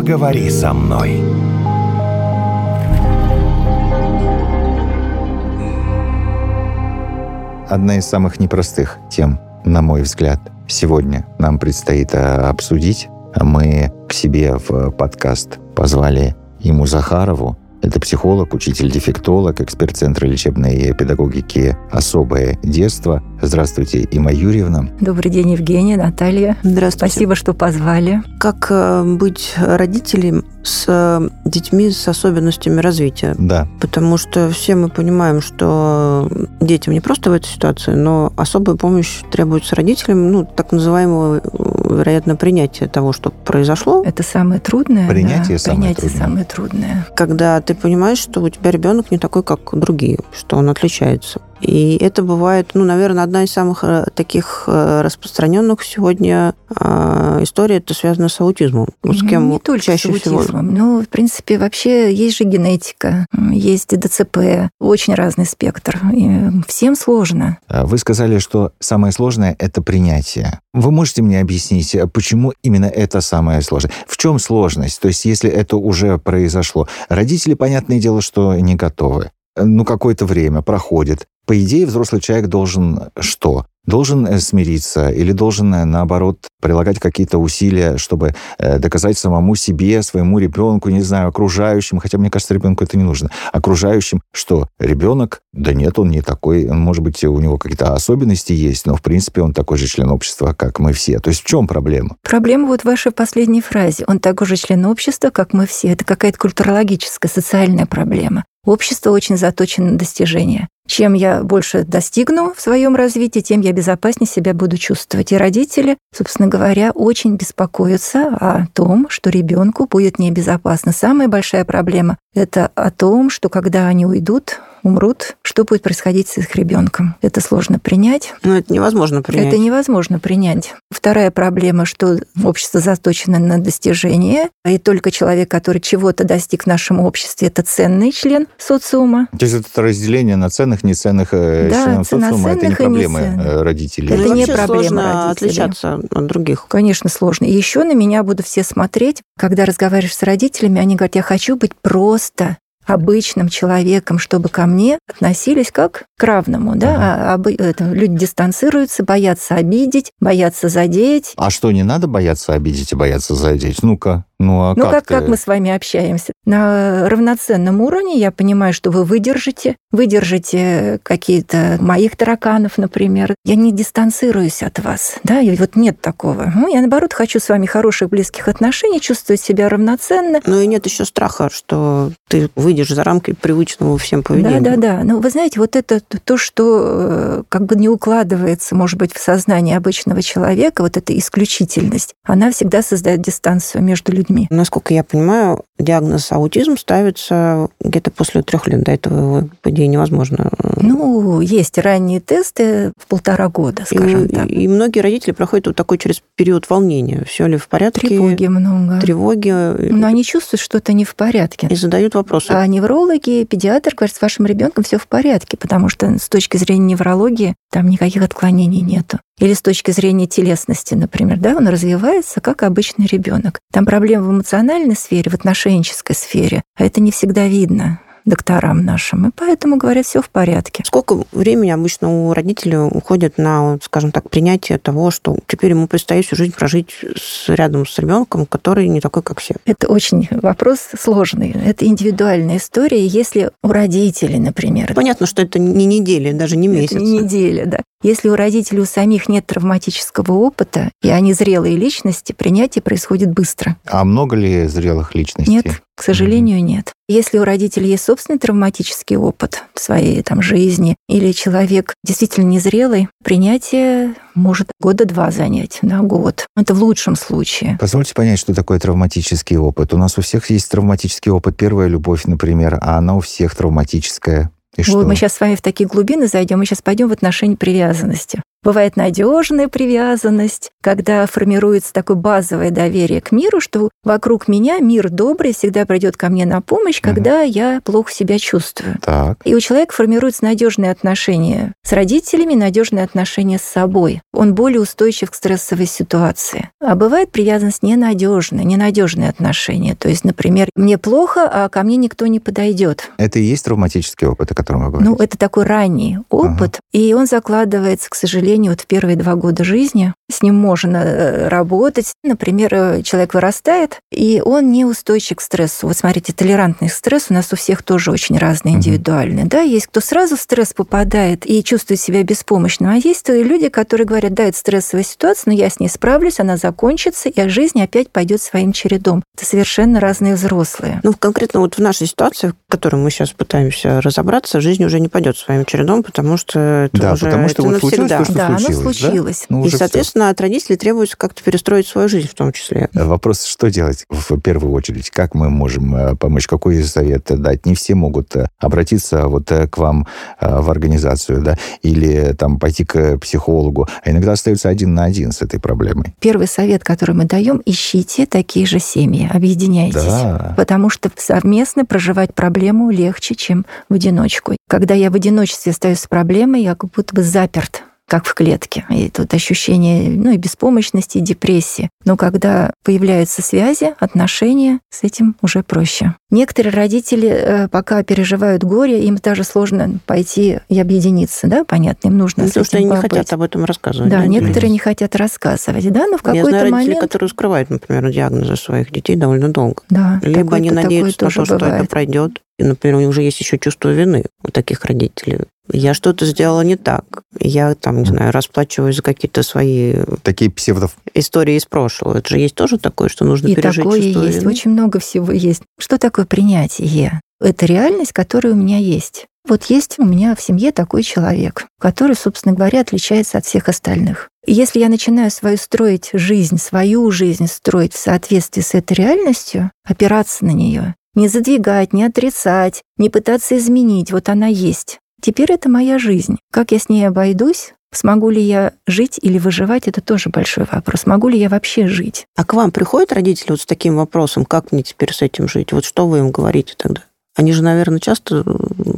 поговори со мной. Одна из самых непростых тем, на мой взгляд, сегодня нам предстоит а, обсудить. Мы к себе в подкаст позвали Иму Захарову, это психолог, учитель-дефектолог, эксперт Центра лечебной педагогики «Особое детство». Здравствуйте, Има Юрьевна. Добрый день, Евгения, Наталья. Здравствуйте. Спасибо, что позвали. Как э, быть родителем с э, детьми с особенностями развития? Да. Потому что все мы понимаем, что детям не просто в этой ситуации, но особая помощь требуется родителям, ну, так называемого, вероятно, принятия того, что произошло. Это самое трудное. Принятие да, самое принятие трудное. самое трудное. Когда ты понимаешь, что у тебя ребенок не такой, как другие, что он отличается. И это бывает, ну, наверное, одна из самых э, таких э, распространенных сегодня э, историй, это связано с аутизмом. Ну, С кем Не только чаще с всего? аутизмом. Ну, в принципе, вообще есть же генетика, есть ДЦП, очень разный спектр. И всем сложно. А Вы сказали, что самое сложное – это принятие. Вы можете мне объяснить, а почему именно это самое сложное? В чем сложность? То есть, если это уже произошло, родители, понятное дело, что не готовы. Ну, какое-то время проходит. По идее, взрослый человек должен что? Должен э, смириться или должен, э, наоборот, прилагать какие-то усилия, чтобы э, доказать самому себе, своему ребенку, не знаю, окружающим, хотя мне кажется, ребенку это не нужно, окружающим, что ребенок, да нет, он не такой, может быть, у него какие-то особенности есть, но, в принципе, он такой же член общества, как мы все. То есть в чем проблема? Проблема вот в вашей последней фразе. Он такой же член общества, как мы все. Это какая-то культурологическая, социальная проблема. Общество очень заточено на достижения. Чем я больше достигну в своем развитии, тем я безопаснее себя буду чувствовать. И родители, собственно говоря, очень беспокоятся о том, что ребенку будет небезопасно. Самая большая проблема – это о том, что когда они уйдут, умрут, что будет происходить с их ребенком. Это сложно принять. Ну, это невозможно принять. Это невозможно принять. Вторая проблема, что общество заточено на достижение, и только человек, который чего-то достиг в нашем обществе, это ценный член социума. То есть это разделение на ценных, неценных э, Да, членов социума, это не неценных. э, родителей. Это Ну, и не проблема сложно родителей. отличаться от других. Конечно, сложно. И еще на меня будут все смотреть, когда разговариваешь с родителями, они говорят, я хочу быть просто обычным человеком, чтобы ко мне относились как к равному. Да? А обы- это, люди дистанцируются, боятся обидеть, боятся задеть. А что, не надо бояться обидеть и бояться задеть? Ну-ка, ну а Ну, как как, ты? как мы с вами общаемся? На равноценном уровне я понимаю, что вы выдержите, выдержите какие-то моих тараканов, например. Я не дистанцируюсь от вас, да, и вот нет такого. Ну, я, наоборот, хочу с вами хороших, близких отношений, чувствовать себя равноценно. Но и нет еще страха, что ты выйдешь за рамки привычного всем поведения. Да, да, да. Ну, вы знаете, вот это то, что э, как бы не укладывается, может быть, в сознание обычного человека, вот эта исключительность, она всегда создает дистанцию между людьми. Насколько я понимаю, диагноз аутизм ставится где-то после трех лет. До этого его, по идее, невозможно. Ну, есть ранние тесты в полтора года, скажем и, так. и многие родители проходят вот такой через период волнения. Все ли в порядке? Тревоги много. Тревоги. Но они чувствуют, что это не в порядке. И задают вопросы. А неврологи, педиатр говорят, с вашим ребенком все в порядке, потому что с точки зрения неврологии там никаких отклонений нету. Или с точки зрения телесности, например, да, он развивается как обычный ребенок. Там проблемы в эмоциональной сфере, в отношенческой сфере, а это не всегда видно докторам нашим. И поэтому говорят, все в порядке. Сколько времени обычно у родителей уходит на, скажем так, принятие того, что теперь ему предстоит всю жизнь прожить с, рядом с ребенком, который не такой, как все? Это очень вопрос сложный. Это индивидуальная история. Если у родителей, например, Понятно, что это не недели, даже не месяц. Не неделя, да. Если у родителей у самих нет травматического опыта, и они зрелые личности, принятие происходит быстро. А много ли зрелых личностей? Нет, к сожалению, нет. Если у родителей есть собственный травматический опыт в своей там, жизни, или человек действительно незрелый, принятие может года два занять, да, год. Это в лучшем случае. Позвольте понять, что такое травматический опыт. У нас у всех есть травматический опыт. Первая любовь, например, а она у всех травматическая. И Вот что? мы сейчас с вами в такие глубины зайдем, мы сейчас пойдем в отношении привязанности. Бывает надежная привязанность, когда формируется такое базовое доверие к миру, что вокруг меня мир добрый всегда придет ко мне на помощь, когда угу. я плохо себя чувствую. Так. И у человека формируются надежные отношения с родителями, надежные отношения с собой. Он более устойчив к стрессовой ситуации. А бывает привязанность ненадежная, ненадежные отношения. То есть, например, мне плохо, а ко мне никто не подойдет. Это и есть травматический опыт, о котором вы говорите? Ну, это такой ранний опыт, ага. и он закладывается, к сожалению, вот в первые два года жизни. С ним можно э, работать. Например, э, человек вырастает, и он неустойчив к стрессу. Вот смотрите, толерантный стресс у нас у всех тоже очень разный, индивидуальный. Угу. Да, есть кто сразу в стресс попадает и чувствует себя беспомощным, а есть люди, которые говорят, да, это стрессовая ситуация, но я с ней справлюсь, она закончится, и жизнь опять пойдет своим чередом. Это совершенно разные взрослые. Ну, конкретно вот в нашей ситуации, в которой мы сейчас пытаемся разобраться, жизнь уже не пойдет своим чередом, потому что это да, уже потому что это вот навсегда. случилось то, что да, случилось. оно случилось. Да? Ну, и, соответственно, все. от родителей требуется как-то перестроить свою жизнь в том числе. Вопрос, что делать в первую очередь? Как мы можем э, помочь? Какой совет дать? Не все могут э, обратиться вот э, к вам в организацию, да, или там пойти к психологу, а иногда остаются один на один с этой проблемой. Первый совет, который мы даем, ищите такие же семьи, объединяйтесь. Да. Потому что совместно проживать проблему легче, чем в одиночку. Когда я в одиночестве остаюсь с проблемой, я как будто бы заперт как в клетке. И тут ощущение ну, и беспомощности, и депрессии. Но когда появляются связи, отношения, с этим уже проще. Некоторые родители, э, пока переживают горе, им даже сложно пойти и объединиться, да, понятно, им нужно ну, Потому что они не хотят об этом рассказывать. Да, да некоторые не хотят рассказывать, да, но в какой-то момент... родителей, которые скрывают, например, диагнозы своих детей довольно долго. Да, Либо они надеются на то, что бывает. это пройдет, и, например, у них уже есть еще чувство вины у таких родителей я что-то сделала не так. Я там, не знаю, расплачиваюсь за какие-то свои... Такие псевдо... Истории из прошлого. Это же есть тоже такое, что нужно и пережить такое чувство есть. вины? Очень много всего есть. Что такое принятие? Это реальность, которая у меня есть. Вот есть у меня в семье такой человек, который, собственно говоря, отличается от всех остальных. Если я начинаю свою строить жизнь, свою жизнь строить в соответствии с этой реальностью, опираться на нее, не задвигать, не отрицать, не пытаться изменить, вот она есть. Теперь это моя жизнь. Как я с ней обойдусь? Смогу ли я жить или выживать, это тоже большой вопрос. Могу ли я вообще жить? А к вам приходят родители вот с таким вопросом, как мне теперь с этим жить? Вот что вы им говорите тогда? Они же, наверное, часто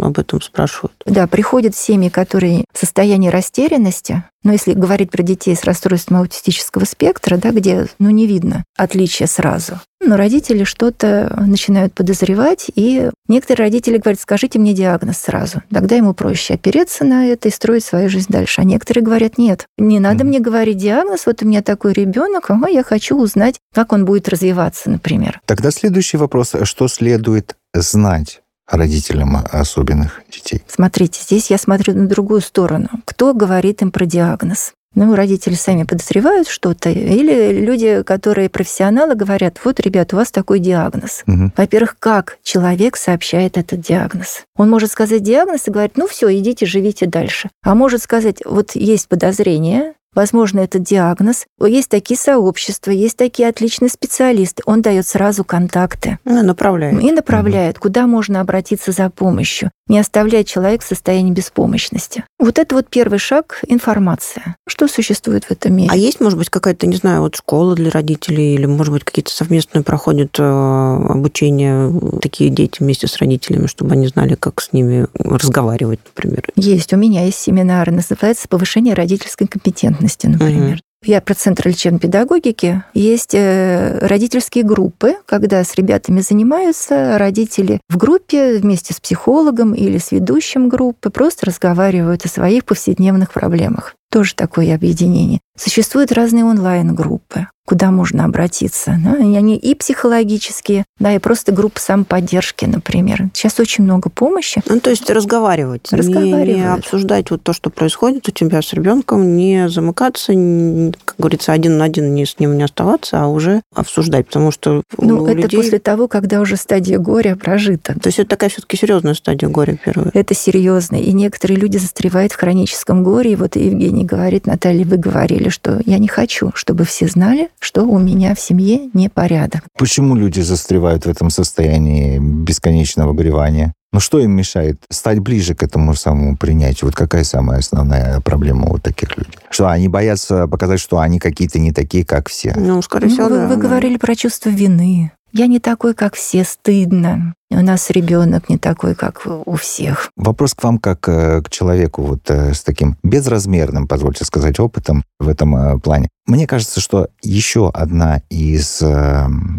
об этом спрашивают. Да, приходят семьи, которые в состоянии растерянности. Но если говорить про детей с расстройством аутистического спектра, да, где ну, не видно отличия сразу, но родители что-то начинают подозревать, и некоторые родители говорят, скажите мне диагноз сразу. Тогда ему проще опереться на это и строить свою жизнь дальше. А некоторые говорят, нет, не надо mm-hmm. мне говорить диагноз, вот у меня такой ребенок, а я хочу узнать, как он будет развиваться, например. Тогда следующий вопрос, что следует знать родителям особенных детей? Смотрите, здесь я смотрю на другую сторону. Кто говорит им про диагноз? Ну, родители сами подозревают что-то, или люди, которые профессионалы, говорят, вот, ребят, у вас такой диагноз. Угу. Во-первых, как человек сообщает этот диагноз? Он может сказать диагноз и говорить, ну все, идите, живите дальше. А может сказать, вот есть подозрение, Возможно, это диагноз. Есть такие сообщества, есть такие отличные специалисты. Он дает сразу контакты. Ну, направляет. И направляет, угу. куда можно обратиться за помощью. Не оставляет человека в состоянии беспомощности. Вот это вот первый шаг – информация. Что существует в этом мире? А есть, может быть, какая-то, не знаю, вот школа для родителей или, может быть, какие-то совместные проходят э, обучение такие дети вместе с родителями, чтобы они знали, как с ними разговаривать, например? Есть. У меня есть семинары, называется «Повышение родительской компетентности» например. Угу. Я про Центр лечебной педагогики. Есть э, родительские группы, когда с ребятами занимаются родители в группе вместе с психологом или с ведущим группы, просто разговаривают о своих повседневных проблемах. Тоже такое объединение. Существуют разные онлайн-группы, куда можно обратиться. Да? И они и психологические, да, и просто группы самоподдержки, например. Сейчас очень много помощи. Ну, то есть разговаривать, разговаривать. Не, не обсуждать вот то, что происходит у тебя с ребенком, не замыкаться, не, как говорится, один на один не с ним не оставаться, а уже обсуждать, потому что ну, это людей... после того, когда уже стадия горя прожита. То есть это такая все-таки серьезная стадия горя первая. Это серьезно, и некоторые люди застревают в хроническом горе. И вот Евгений говорит, Наталья, вы говорили, что я не хочу, чтобы все знали, что у меня в семье непорядок. Почему люди застревают в этом состоянии бесконечного горевания? Но что им мешает стать ближе к этому самому принятию? Вот какая самая основная проблема у таких людей? Что они боятся показать, что они какие-то не такие, как все. Ну, скорее всего, вы, да, вы да. говорили про чувство вины. Я не такой, как все, стыдно. У нас ребенок не такой, как у всех. Вопрос к вам как э, к человеку вот э, с таким безразмерным, позвольте сказать, опытом в этом э, плане. Мне кажется, что еще одна из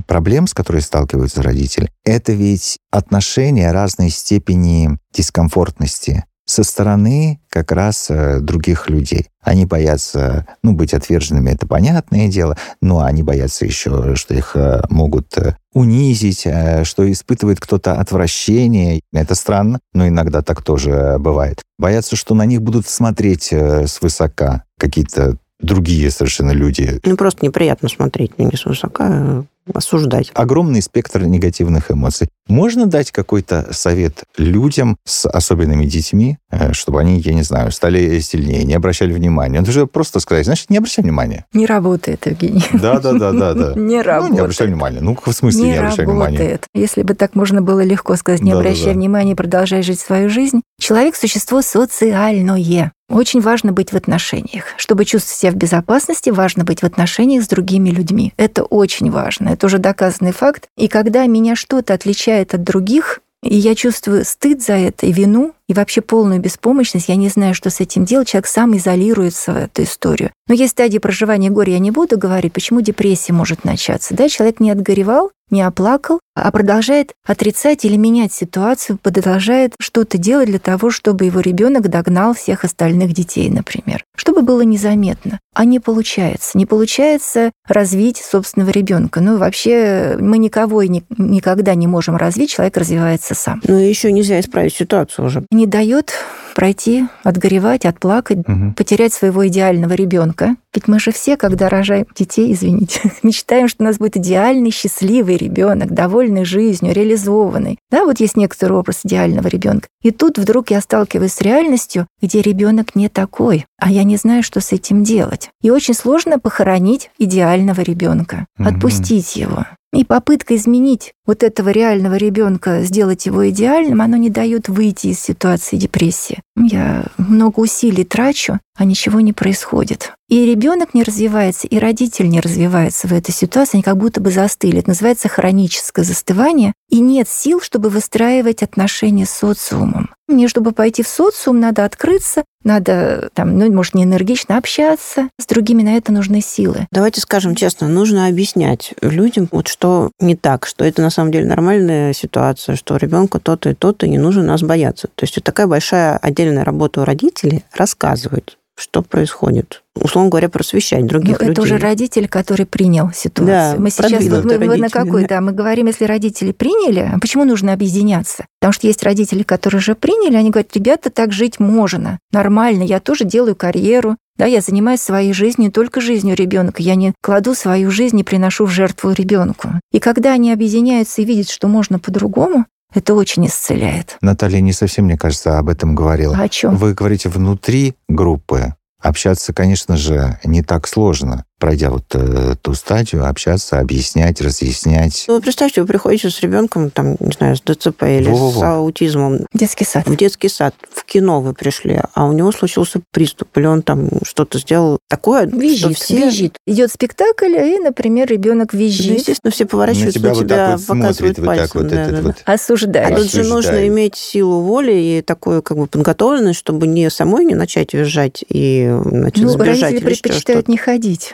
проблем, с которой сталкиваются родители, это ведь отношения разной степени дискомфортности со стороны как раз э, других людей. Они боятся, ну, быть отверженными, это понятное дело, но они боятся еще, что их э, могут э, унизить, что испытывает кто-то отвращение. Это странно, но иногда так тоже бывает. Боятся, что на них будут смотреть свысока какие-то другие совершенно люди. Ну, просто неприятно смотреть, ну, не свысока, осуждать. Огромный спектр негативных эмоций. Можно дать какой-то совет людям с особенными детьми, э, чтобы они, я не знаю, стали сильнее, не обращали внимания? Это же просто сказать, значит, не обращай внимания. Не работает, Евгений. Да, да, да, да, да. Не Ну, не обращай работает. внимания. Ну, в смысле не, Не обращай внимания? работает. Если бы так можно было легко сказать, не Да-да-да. обращай внимания и продолжай жить свою жизнь. Человек – существо социальное. Очень важно быть в отношениях. Чтобы чувствовать себя в безопасности, важно быть в отношениях с другими людьми. Это очень важно. Это уже доказанный факт. И когда меня что-то отличает от других, и я чувствую стыд за это и вину, и вообще полную беспомощность, я не знаю, что с этим делать, человек сам изолируется в эту историю. Но есть стадии проживания горя, я не буду говорить, почему депрессия может начаться. Да, человек не отгоревал, не оплакал, а продолжает отрицать или менять ситуацию, продолжает что-то делать для того, чтобы его ребенок догнал всех остальных детей, например. Чтобы было незаметно. А не получается. Не получается развить собственного ребенка. Ну, вообще, мы никого и ни- никогда не можем развить, человек развивается сам. Ну, и еще нельзя исправить ситуацию уже. Не дает пройти, отгоревать, отплакать, Мгм. потерять своего идеального ребенка. Ведь мы же все, когда рожаем детей, извините, мечтаем, что у нас будет идеальный, счастливый ребенок, довольный жизнью, реализованный. Да, вот есть некоторый образ идеального ребенка. И тут вдруг я сталкиваюсь с реальностью, где ребенок не такой, а я не знаю, что с этим делать. И очень сложно похоронить идеального ребенка, Мгм. отпустить его. И попытка изменить вот этого реального ребенка, сделать его идеальным, оно не дает выйти из ситуации депрессии. Я много усилий трачу, а ничего не происходит. И ребенок не развивается, и родитель не развивается в этой ситуации, они как будто бы застыли. Это называется хроническое застывание, и нет сил, чтобы выстраивать отношения с социумом. Мне, чтобы пойти в социум, надо открыться, надо, там, ну, может, не энергично общаться. С другими на это нужны силы. Давайте скажем честно, нужно объяснять людям, вот что не так, что это на самом деле нормальная ситуация, что у ребенка то-то и то-то, не нужно нас бояться. То есть вот такая большая отдельная работа у родителей рассказывать, что происходит. Условно говоря, просвещать Ну, других это людей. уже родитель, который принял ситуацию. Да, мы сейчас вот мы, мы на какой, да. да, мы говорим, если родители приняли, а почему нужно объединяться? Потому что есть родители, которые уже приняли, они говорят, ребята, так жить можно, нормально, я тоже делаю карьеру, да, я занимаюсь своей жизнью, только жизнью ребенка, я не кладу свою жизнь и приношу в жертву ребенку. И когда они объединяются и видят, что можно по-другому, это очень исцеляет. Наталья не совсем, мне кажется, об этом говорила. О чем? Вы говорите внутри группы. Общаться, конечно же, не так сложно. Пройдя вот э, ту стадию, общаться, объяснять, разъяснять. Ну, вы представьте, вы приходите с ребенком, там, не знаю, с ДЦП или Во-во-во. с аутизмом Детский сад. в детский сад, в кино вы пришли, а у него случился приступ, или он там что-то сделал такое, что Визжит, все... визжит. Идет спектакль, и, например, ребенок Ну, визжит, естественно, все На поворачиваются тебя на вот тебя, так вот показывают смотрит, вот так пальцем. вот да, вот. А осуждает. тут же нужно иметь силу воли и такую как бы подготовленность, чтобы не самой не начать визжать и значит, Ну, сбежать родители предпочитают что-то. не ходить.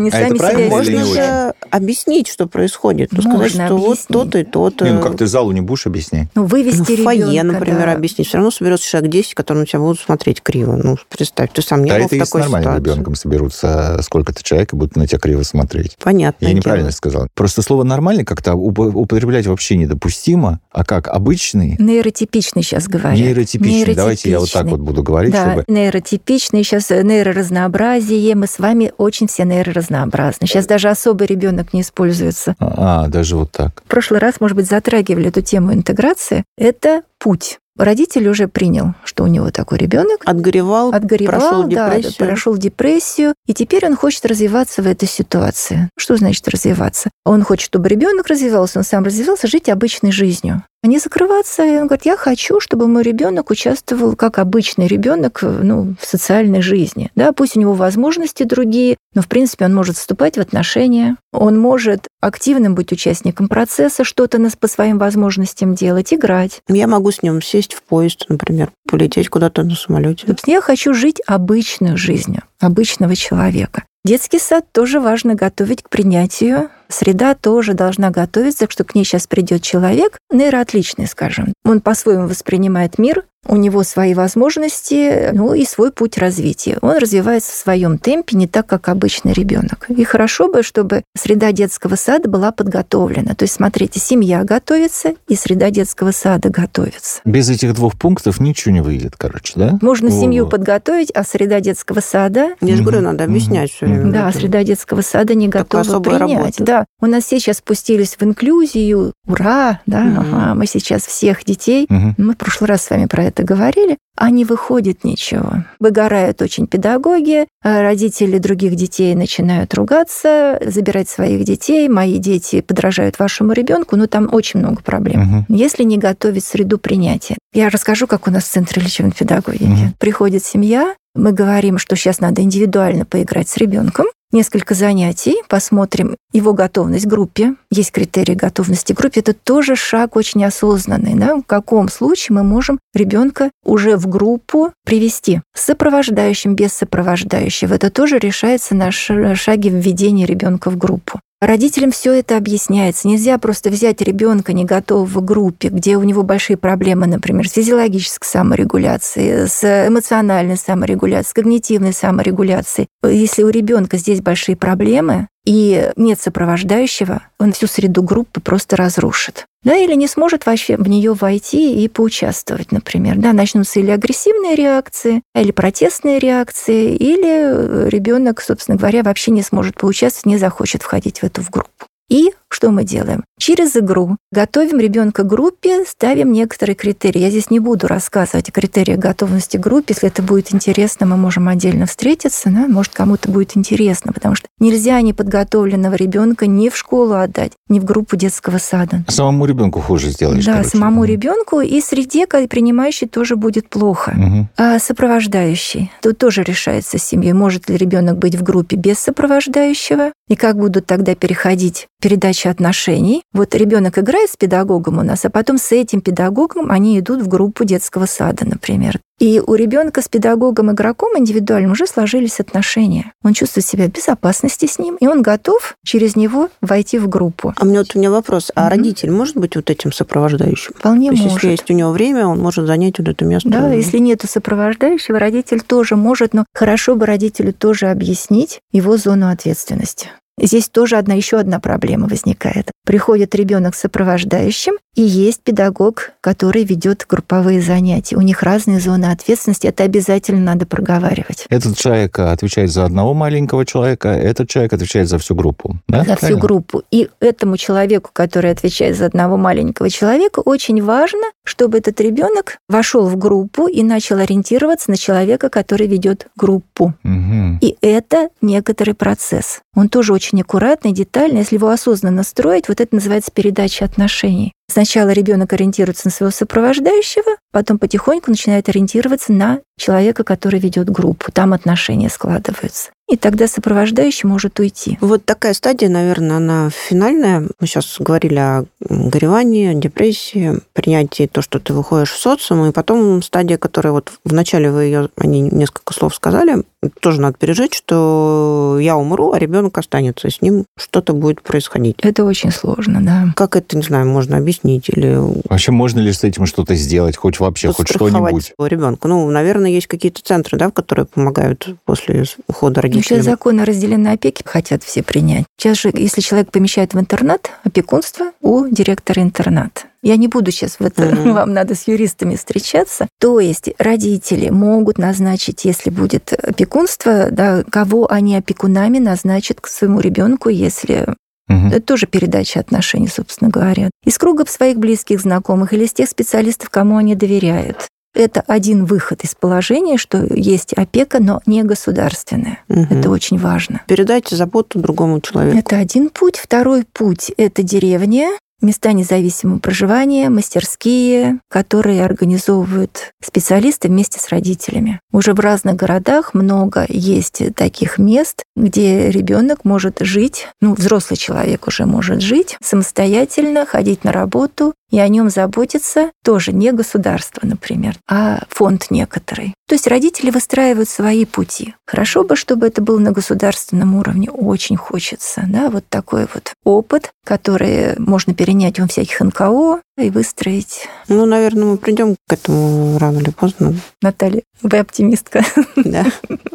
Они А это сами правильно себя или Можно же объяснить, что происходит. Ну, сказать, что вот то-то и то-то. Не, ну как ты залу не будешь объяснять? Ну, Ну, вывести в фойе, ребенка, например, да. объяснить. Все равно соберется человек 10, которые на тебя будут смотреть криво. Ну, представь, ты сам не да был это в и с такой нормальным ситуации. ребенком соберутся сколько-то человек и будут на тебя криво смотреть. Понятно. Я неправильно сказал. Просто слово «нормальный» как-то уп- употреблять вообще недопустимо, а как обычный, Нейротипичный сейчас говорят. нейротипичный. Давайте я вот так вот буду говорить, Да, чтобы... нейротипичный, сейчас нейроразнообразие, мы с вами очень все нейроразнообразны. Сейчас даже особый ребенок не используется. А, даже вот так. В прошлый раз, может быть, затрагивали эту тему интеграции. Это путь. Родитель уже принял, что у него такой ребенок, Отгоревал, отгоревал, прошел да, депрессию. прошел депрессию, и теперь он хочет развиваться в этой ситуации. Что значит развиваться? Он хочет, чтобы ребенок развивался, он сам развивался, жить обычной жизнью. Не закрываться. И он говорит, я хочу, чтобы мой ребенок участвовал как обычный ребенок ну, в социальной жизни. Да, пусть у него возможности другие, но в принципе он может вступать в отношения, он может активным быть участником процесса, что-то по своим возможностям делать, играть. Я могу с ним сесть в поезд, например, полететь куда-то на самолете. Собственно, я хочу жить обычной жизнью обычного человека. Детский сад тоже важно готовить к принятию. Среда тоже должна готовиться, что к ней сейчас придет человек, нейроотличный, скажем. Он по-своему воспринимает мир, у него свои возможности, ну и свой путь развития. Он развивается в своем темпе, не так, как обычный ребенок. И хорошо бы, чтобы среда детского сада была подготовлена. То есть, смотрите, семья готовится, и среда детского сада готовится. Без этих двух пунктов ничего не выйдет, короче, да? Можно О. семью подготовить, а среда детского сада... Я же говорю, надо объяснять все время. Да, среда детского сада не готова принять. Работа. Да, у нас все сейчас спустились в инклюзию. Ура! Да, угу. ага, мы сейчас всех детей... Угу. Мы в прошлый раз с вами про это говорили, а не выходит ничего. Выгорают очень педагоги, а родители других детей начинают ругаться, забирать своих детей, мои дети подражают вашему ребенку, ну там очень много проблем. Угу. Если не готовить среду принятия. Я расскажу, как у нас в Центре лечебной педагогики. Угу. Приходит семья, мы говорим, что сейчас надо индивидуально поиграть с ребенком, несколько занятий, посмотрим его готовность группе. Есть критерии готовности группе. Это тоже шаг очень осознанный. Да? В каком случае мы можем ребенка уже в группу привести с сопровождающим, без сопровождающего. Это тоже решается на шаге введения ребенка в группу. Родителям все это объясняется. Нельзя просто взять ребенка не готового в группе, где у него большие проблемы, например, с физиологической саморегуляцией, с эмоциональной саморегуляцией, с когнитивной саморегуляцией. Если у ребенка здесь большие проблемы, и нет сопровождающего, он всю среду группы просто разрушит. Да, или не сможет вообще в нее войти и поучаствовать, например. Да, начнутся или агрессивные реакции, или протестные реакции, или ребенок, собственно говоря, вообще не сможет поучаствовать, не захочет входить в эту в группу. И что мы делаем? Через игру готовим ребенка к группе, ставим некоторые критерии. Я здесь не буду рассказывать о критериях готовности к группе. Если это будет интересно, мы можем отдельно встретиться. Да? Может, кому-то будет интересно, потому что нельзя неподготовленного ребенка ни в школу отдать, ни в группу детского сада. Самому ребенку хуже сделаешь. Да, короче. самому ребенку и среде принимающей тоже будет плохо. Угу. А сопровождающий. Тут тоже решается с семьей. Может ли ребенок быть в группе без сопровождающего? И как будут тогда переходить передачи отношений. Вот ребенок играет с педагогом у нас, а потом с этим педагогом они идут в группу детского сада, например. И у ребенка с педагогом-игроком индивидуальным уже сложились отношения. Он чувствует себя в безопасности с ним, и он готов через него войти в группу. А мне вот у меня вопрос. А mm-hmm. родитель может быть вот этим сопровождающим? Вполне То есть, может. если есть у него время, он может занять вот это место? Да, если нет сопровождающего, родитель тоже может, но хорошо бы родителю тоже объяснить его зону ответственности. Здесь тоже одна еще одна проблема возникает. Приходит ребенок с сопровождающим, и есть педагог, который ведет групповые занятия. У них разные зоны ответственности, это обязательно надо проговаривать. Этот человек отвечает за одного маленького человека, этот человек отвечает за всю группу. Да? За Правильно? всю группу. И этому человеку, который отвечает за одного маленького человека, очень важно, чтобы этот ребенок вошел в группу и начал ориентироваться на человека, который ведет группу. Угу. И это некоторый процесс. Он тоже очень аккуратный, детальный. Если его осознанно строить, вот это называется передача отношений. Сначала ребенок ориентируется на своего сопровождающего, потом потихоньку начинает ориентироваться на человека, который ведет группу. Там отношения складываются и тогда сопровождающий может уйти. Вот такая стадия, наверное, она финальная. Мы сейчас говорили о горевании, депрессии, принятии то, что ты выходишь в социум, и потом стадия, которая вот вначале вы ее, они несколько слов сказали, тоже надо пережить, что я умру, а ребенок останется, с ним что-то будет происходить. Это очень сложно, да. Как это, не знаю, можно объяснить или... Вообще можно ли с этим что-то сделать, хоть вообще, хоть что-нибудь? ребенка. Ну, наверное, есть какие-то центры, да, которые помогают после ухода родителей Сейчас закон о разделенной опеке хотят все принять. Сейчас же, если человек помещает в интернат, опекунство у директора интерната. Я не буду сейчас в это, mm-hmm. вам надо с юристами встречаться. То есть родители могут назначить, если будет опекунство, да, кого они опекунами назначат к своему ребенку, если Угу. Это тоже передача отношений, собственно говоря. Из круга своих близких знакомых или из тех специалистов, кому они доверяют. Это один выход из положения, что есть опека, но не государственная. Угу. Это очень важно. Передайте заботу другому человеку. Это один путь. Второй путь – это деревня, места независимого проживания, мастерские, которые организовывают специалисты вместе с родителями. Уже в разных городах много есть таких мест, где ребенок может жить, ну, взрослый человек уже может жить самостоятельно, ходить на работу, и о нем заботится тоже не государство, например, а фонд некоторый. То есть родители выстраивают свои пути. Хорошо бы, чтобы это было на государственном уровне. Очень хочется. Да? Вот такой вот опыт, который можно перенять у всяких НКО и выстроить. Ну, наверное, мы придем к этому рано или поздно. Наталья, вы оптимистка. Да.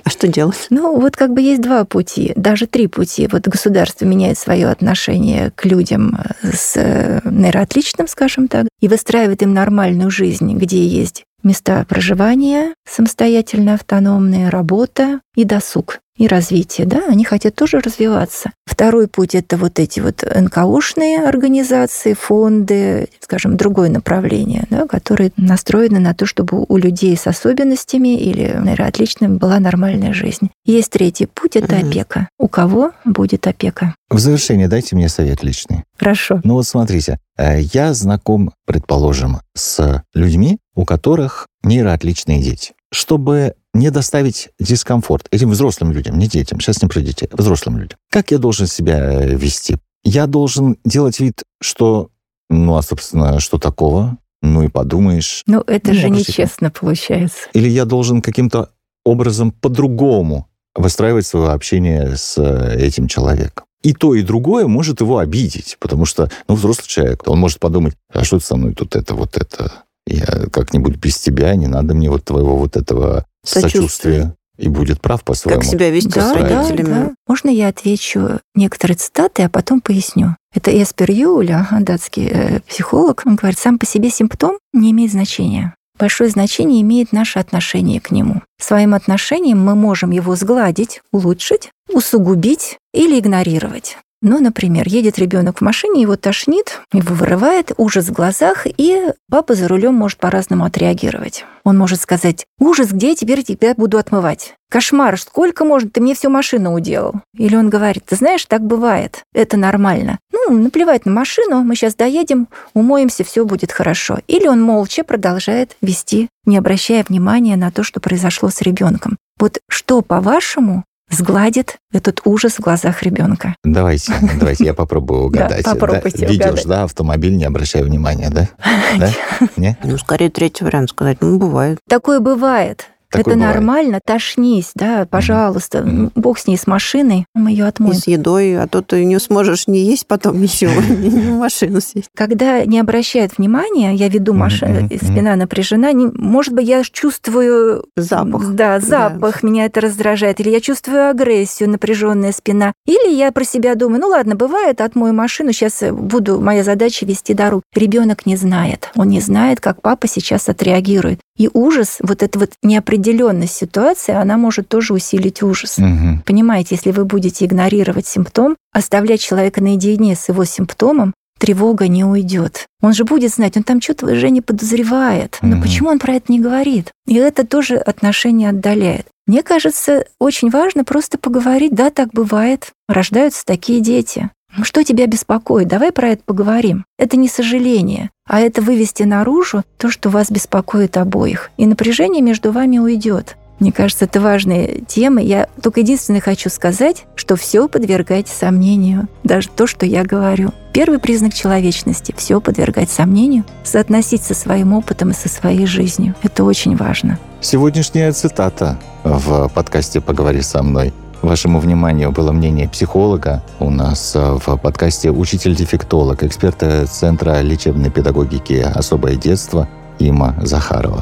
А что делать? Ну, вот как бы есть два пути, даже три пути. Вот государство меняет свое отношение к людям с нейроотличным, скажем так, и выстраивает им нормальную жизнь, где есть места проживания самостоятельно автономные, работа и досуг и развитие, да, они хотят тоже развиваться. Второй путь — это вот эти вот НКОшные организации, фонды, скажем, другое направление, да, которые настроены на то, чтобы у людей с особенностями или нейроотличными была нормальная жизнь. Есть третий путь — это опека. У кого будет опека? В завершение дайте мне совет личный. Хорошо. Ну вот смотрите, э, я знаком, предположим, с людьми, у которых нейроотличные дети. Чтобы не доставить дискомфорт этим взрослым людям, не детям, сейчас не про детей, взрослым людям. Как я должен себя э, вести? Я должен делать вид, что, ну, а, собственно, что такого? Ну и подумаешь. Ну, это ну, же нечестно получается. Или я должен каким-то образом по-другому выстраивать свое общение с э, этим человеком. И то, и другое может его обидеть, потому что, ну, взрослый человек, он может подумать, а что со мной тут это, вот это, я как-нибудь без тебя, не надо мне вот твоего вот этого сочувствия. И будет прав по-своему. Как себя вести да, с родителями. Да, да. Можно я отвечу некоторые цитаты, а потом поясню. Это Эспер Юля, датский э, психолог. Он говорит, сам по себе симптом не имеет значения. Большое значение имеет наше отношение к нему. Своим отношением мы можем его сгладить, улучшить, усугубить или игнорировать. Ну, например, едет ребенок в машине, его тошнит, его вырывает, ужас в глазах, и папа за рулем может по-разному отреагировать. Он может сказать, ужас, где я теперь тебя буду отмывать? Кошмар, сколько можно, ты мне всю машину уделал. Или он говорит, ты знаешь, так бывает, это нормально. Ну, наплевать на машину, мы сейчас доедем, умоемся, все будет хорошо. Или он молча продолжает вести, не обращая внимания на то, что произошло с ребенком. Вот что, по-вашему, сгладит этот ужас в глазах ребенка. Давайте, давайте, я попробую угадать. Да, попробуйте Ведешь, да, автомобиль, не обращай внимания, да? Да? Не? Ну, скорее третий вариант сказать. Ну, бывает. Такое бывает. Такое это бывает. нормально, тошнись, да, пожалуйста, mm-hmm. бог с ней, с машиной, мы ее отмоем. И с едой, а то ты не сможешь не есть потом ничего, не машину сесть. Когда не обращают внимания, я веду машину, спина напряжена, может быть, я чувствую... Запах. Да, запах, меня это раздражает, или я чувствую агрессию, напряженная спина, или я про себя думаю, ну ладно, бывает, отмою машину, сейчас буду, моя задача вести дорогу. Ребенок не знает, он не знает, как папа сейчас отреагирует. И ужас, вот эта вот неопределенность ситуации, она может тоже усилить ужас. Угу. Понимаете, если вы будете игнорировать симптом, оставлять человека наедине с его симптомом, тревога не уйдет. Он же будет знать, он там что-то уже не подозревает. Но угу. почему он про это не говорит? И это тоже отношения отдаляет. Мне кажется, очень важно просто поговорить, да, так бывает, рождаются такие дети. Ну что тебя беспокоит? Давай про это поговорим. Это не сожаление, а это вывести наружу то, что вас беспокоит обоих. И напряжение между вами уйдет. Мне кажется, это важные темы. Я только единственное хочу сказать, что все подвергайте сомнению. Даже то, что я говорю. Первый признак человечности – все подвергать сомнению, соотносить со своим опытом и со своей жизнью. Это очень важно. Сегодняшняя цитата в подкасте «Поговори со мной» Вашему вниманию было мнение психолога. У нас э, в подкасте «Учитель-дефектолог», эксперта Центра лечебной педагогики «Особое детство» Има Захарова.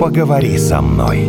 «Поговори со мной»